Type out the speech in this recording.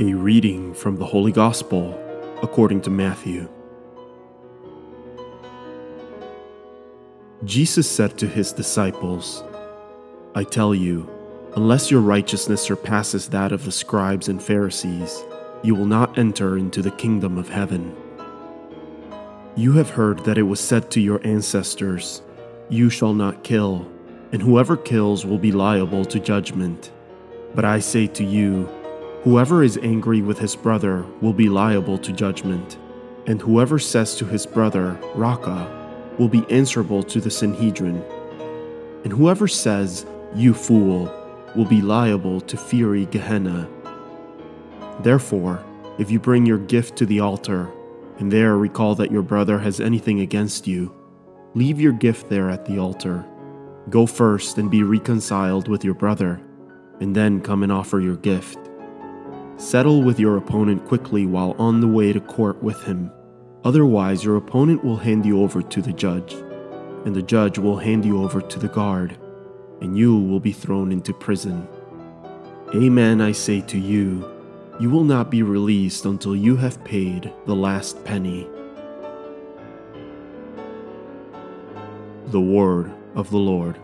A reading from the Holy Gospel according to Matthew. Jesus said to his disciples, I tell you, unless your righteousness surpasses that of the scribes and Pharisees, you will not enter into the kingdom of heaven. You have heard that it was said to your ancestors, You shall not kill, and whoever kills will be liable to judgment. But I say to you, Whoever is angry with his brother will be liable to judgment, and whoever says to his brother, Raca, will be answerable to the Sanhedrin. And whoever says, You fool, will be liable to fiery Gehenna. Therefore, if you bring your gift to the altar, and there recall that your brother has anything against you, leave your gift there at the altar. Go first and be reconciled with your brother, and then come and offer your gift. Settle with your opponent quickly while on the way to court with him. Otherwise, your opponent will hand you over to the judge, and the judge will hand you over to the guard, and you will be thrown into prison. Amen, I say to you, you will not be released until you have paid the last penny. The Word of the Lord.